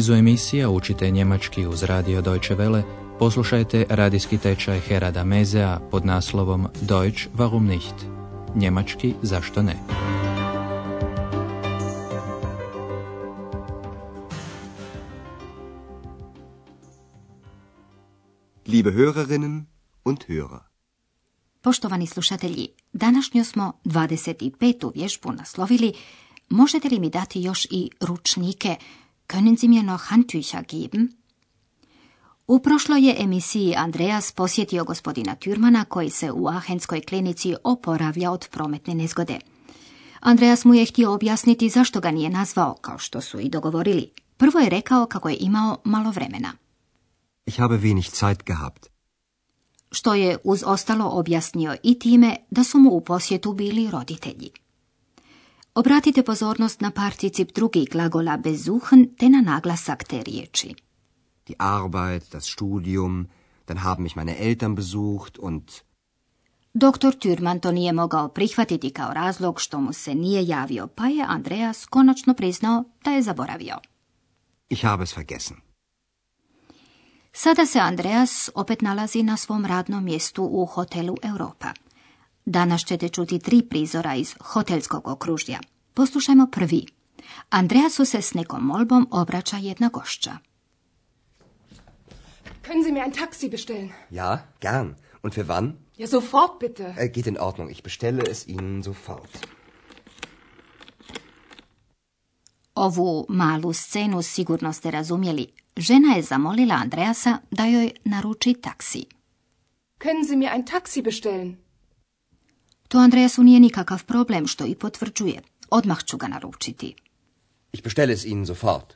nizu emisija učite njemački uz radio Deutsche Welle, poslušajte radijski tečaj Herada Mezea pod naslovom Deutsch warum nicht? Njemački zašto ne? Liebe Hörerinnen und Hörer. Poštovani slušatelji, današnju smo 25. vježbu naslovili Možete li mi dati još i ručnike? Können Sie mir noch Handtücher geben? U prošloj je emisiji Andreas posjetio gospodina Türmana koji se u Ahenskoj klinici oporavlja od prometne nezgode. Andreas mu je htio objasniti zašto ga nije nazvao, kao što su i dogovorili. Prvo je rekao kako je imao malo vremena. Ich habe wenig Zeit gehabt. Što je uz ostalo objasnio i time da su mu u posjetu bili roditelji. Obratite pozornost na particip drugih glagola besuchen te na naglasak te riječi. Die Arbeit, das Studium, dann haben mich meine Eltern besucht und... Doktor Türman to nije mogao prihvatiti kao razlog što mu se nije javio, pa je Andreas konačno priznao da je zaboravio. Ich habe es vergessen. Sada se Andreas opet nalazi na svom radnom mjestu u hotelu Europa. Danas ćete čuti tri prizora iz hotelskog okružja. Poslušajmo prvi. Andreasu se s nekom molbom obraća jedna gošća. Können Sie mir ein Taxi bestellen? Ja, gern. Und für wann? Ja, sofort bitte. Äh, geht in Ordnung. Ich bestelle es Ihnen sofort. Ovu malu scenu sigurno ste razumjeli. Žena je zamolila Andreasa da joj naruči taksi. Können Sie mir ein Taxi bestellen? To Andreasu nije nikakav problem, što i potvrđuje. Odmah ću ga naručiti. Ich bestelle es Ihnen sofort.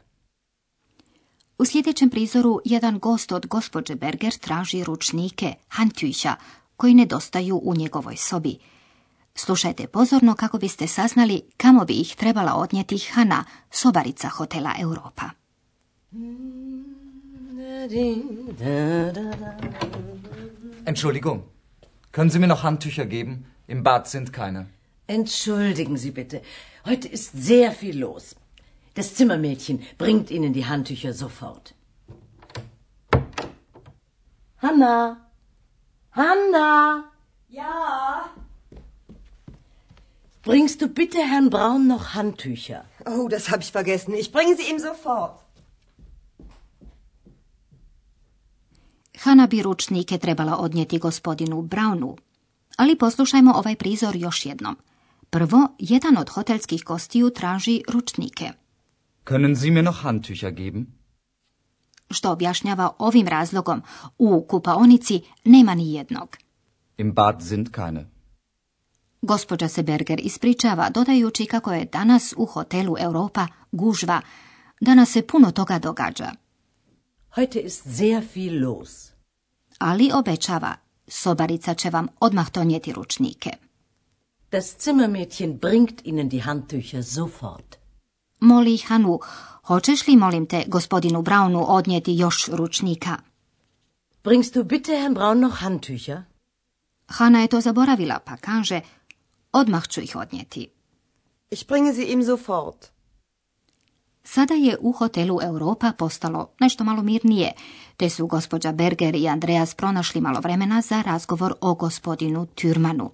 U sljedećem prizoru jedan gost od gospođe Berger traži ručnike, hantjuća, koji nedostaju u njegovoj sobi. Slušajte pozorno kako biste saznali kamo bi ih trebala odnijeti Hana, sobarica hotela Europa. Entschuldigung, können Sie mir noch Handtücher geben? Im Bad sind keine. Entschuldigen Sie bitte. Heute ist sehr viel los. Das Zimmermädchen bringt Ihnen die Handtücher sofort. Hanna! Hanna! Ja. Bringst du bitte Herrn Braun noch Handtücher? Oh, das habe ich vergessen. Ich bringe sie ihm sofort. Hana bi ručnike trebala odnijeti gospodinu Brownu, ali poslušajmo ovaj prizor još jednom. Prvo, jedan od hotelskih gostiju traži ručnike. Können Sie mir noch Handtücher geben? Što objašnjava ovim razlogom, u kupaonici nema ni jednog. Im Bad sind keine. Gospođa se Berger ispričava, dodajući kako je danas u hotelu Europa gužva, danas se puno toga događa. Heute ist sehr viel los. Ali obećava, sobarica će vam odmah donijeti ručnike. Das Zimmermädchen bringt Ihnen die Handtücher sofort. Moli Hanu, hoćeš li, molim te, gospodinu Brownu odnijeti još ručnika? Bringst du bitte Herrn Braun noch Handtücher? Hana je to zaboravila, pa kaže, odmah ću ih odnijeti. Ich bringe sie ihm sofort. Sada je u hotelu Europa postalo nešto malo mirnije, te su gospođa Berger i Andreas pronašli malo vremena za razgovor o gospodinu Türmanu.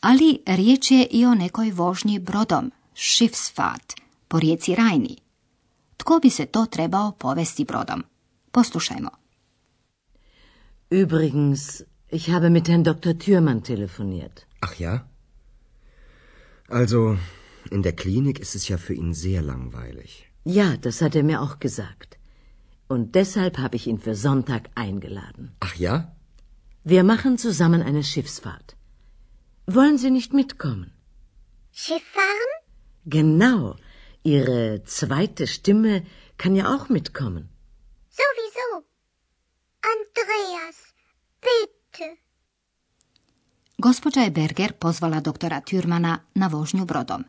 Ali riječ je i o nekoj vožnji brodom, Schiffsfahrt, po rijeci Rajni. Tko bi se to trebao povesti brodom? Poslušajmo. Übrigens, ich habe mit Herrn Dr. Thürmann telefoniert. Ach ja? Also, in der Klinik ist es ja für ihn sehr langweilig. Ja, das hat er mir auch gesagt. Und deshalb habe ich ihn für Sonntag eingeladen. Ach ja? Wir machen zusammen eine Schiffsfahrt. Wollen Sie nicht mitkommen? Schiff fahren? Genau. Ihre zweite Stimme kann ja auch mitkommen. Sowieso. Andreas, bitte. Gospođa je Berger pozvala doktora Türmana na vožnju brodom.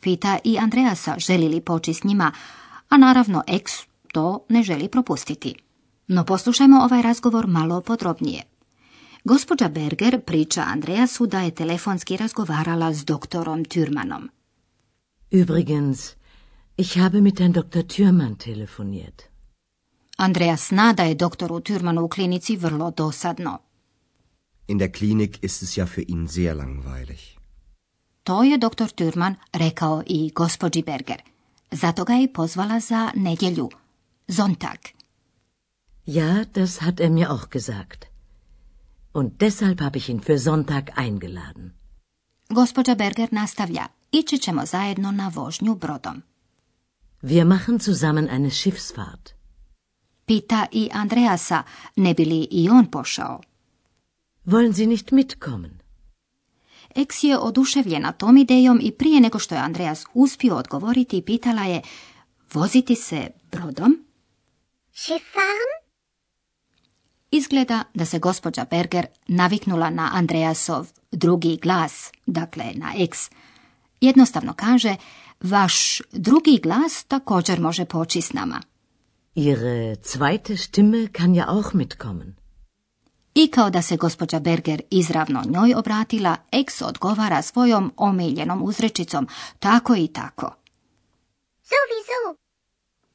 Pita i Andreasa želi li poći s njima, a naravno ex to ne želi propustiti. No poslušajmo ovaj razgovor malo podrobnije. Gospođa Berger priča Andreasu da je telefonski razgovarala s doktorom Türmanom. Übrigens, Ich habe mit Herrn Dr. Thürmann telefoniert. Andreas zna da je doktoru Türmanu u klinici vrlo dosadno. In der Klinik ist es ja für ihn sehr langweilig. To je doktor Türman rekao i gospođi Berger. Zato ga je i pozvala za nedjelju, Sonntag. Ja, das hat er mir auch gesagt. Und deshalb habe ich ihn für Sonntag eingeladen. Gospođa Berger nastavlja. Ići ćemo zajedno na vožnju brodom. Wir machen zusammen eine Schiffsfahrt. Pita i Andreasa, ne bi li i on pošao. Wollen Sie nicht mitkommen? Eks je oduševljena tom idejom i prije nego što je Andreas uspio odgovoriti, pitala je voziti se brodom? Fahren? Izgleda da se gospođa Berger naviknula na Andreasov drugi glas, dakle na eks. Jednostavno kaže, vaš drugi glas također može poći s nama. Ihre zweite Stimme kann ja auch mitkommen. I kao da se gospođa Berger izravno njoj obratila, eks odgovara svojom omiljenom uzrečicom, tako i tako. Sowieso.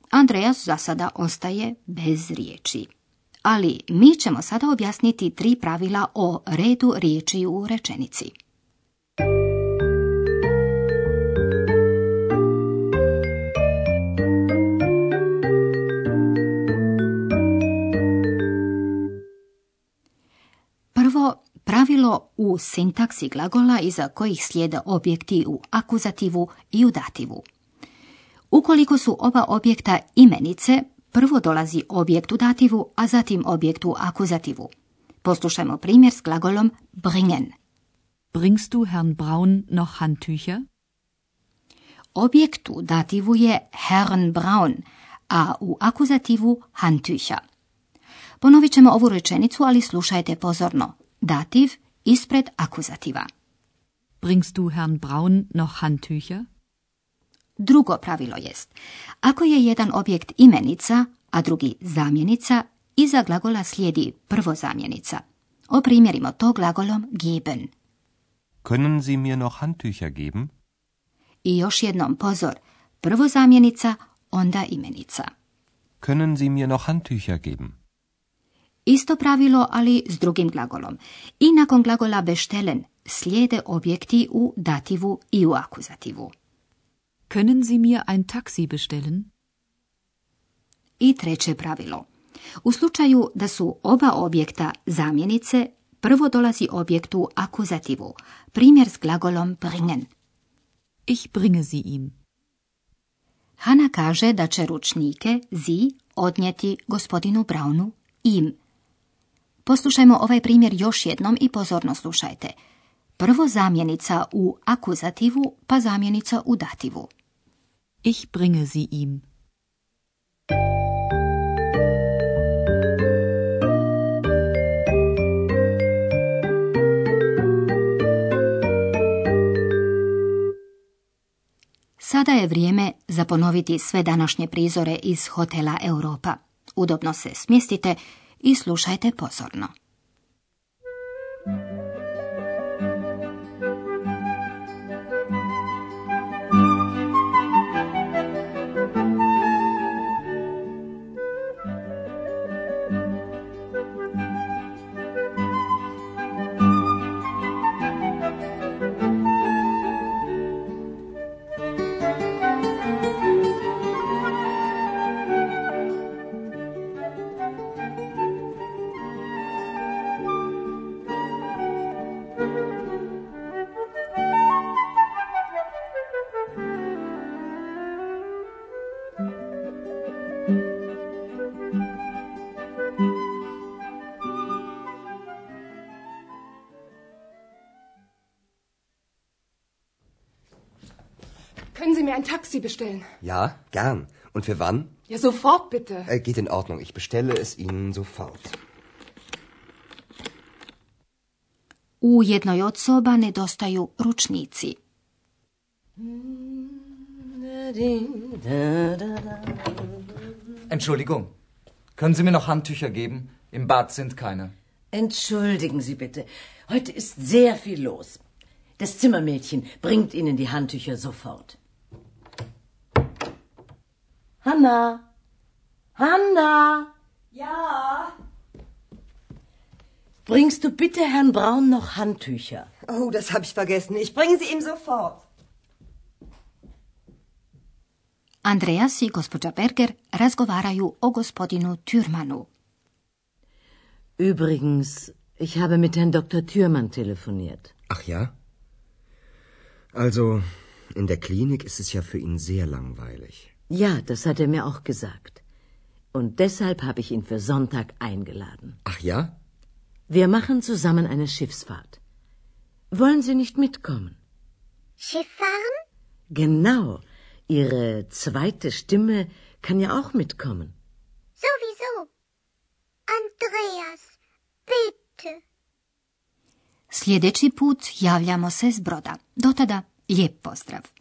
Andreas za sada ostaje bez riječi. Ali mi ćemo sada objasniti tri pravila o redu riječi u rečenici. U sintaksi glagola iza kojih slijede objekti u akuzativu i u dativu. Ukoliko su oba objekta imenice, prvo dolazi objekt u dativu, a zatim objekt u akuzativu. Poslušajmo primjer s glagolom bringen. Bringst du Herrn Braun noch Handtücher? Objekt u dativu je Herrn Braun, a u akuzativu Handtücher. Ponovit ćemo ovu rečenicu, ali slušajte pozorno. Dativ ispred akuzativa. Bringst du Herrn Braun noch Handtücher? Drugo pravilo jest, ako je jedan objekt imenica, a drugi zamjenica, iza glagola slijedi prvo zamjenica. Oprimjerimo to glagolom geben. Können Sie mir noch Handtücher geben? I još jednom pozor, prvo zamjenica, onda imenica. Können Sie mir noch Handtücher geben? Isto pravilo, ali s drugim glagolom. I nakon glagola bestellen slijede objekti u dativu i u akuzativu. Können Sie mir ein Taxi bestellen? I treće pravilo. U slučaju da su oba objekta zamjenice, prvo dolazi objekt u akuzativu. Primjer s glagolom bringen. Ich bringe sie ihm. Hana kaže da će ručnike zi odnijeti gospodinu Brownu im. Poslušajmo ovaj primjer još jednom i pozorno slušajte. Prvo zamjenica u akuzativu, pa zamjenica u dativu. Ich bringe sie ihm. Sada je vrijeme za ponoviti sve današnje prizore iz hotela Europa. Udobno se smjestite i slušajte pozorno. Können Sie mir ein Taxi bestellen? Ja, gern. Und für wann? Ja, sofort bitte. Äh, geht in Ordnung. Ich bestelle es Ihnen sofort. U jednoj od soba nedostaju ručnici. Entschuldigung. Können Sie mir noch Handtücher geben? Im Bad sind keine. Entschuldigen Sie bitte. Heute ist sehr viel los. Das Zimmermädchen bringt Ihnen die Handtücher sofort. Hanna! Hanna! Ja. Bringst du bitte Herrn Braun noch Handtücher? Oh, das habe ich vergessen. Ich bringe sie ihm sofort. Andreas i gospođa Berger razgovaraju o gospodinu Türmanu. Übrigens, ich habe mit Herrn Dr. Thürmann telefoniert. Ach ja? Also, in der Klinik ist es ja für ihn sehr langweilig. Ja, das hat er mir auch gesagt. Und deshalb habe ich ihn für Sonntag eingeladen. Ach ja? Wir machen zusammen eine Schiffsfahrt. Wollen Sie nicht mitkommen? Schiff fahren? Genau. Ihre zweite Stimme kann ja auch mitkommen. Sowieso. Andreas, bitte. Sljedeći put javljamo se s broda. Do tada, lijep pozdrav.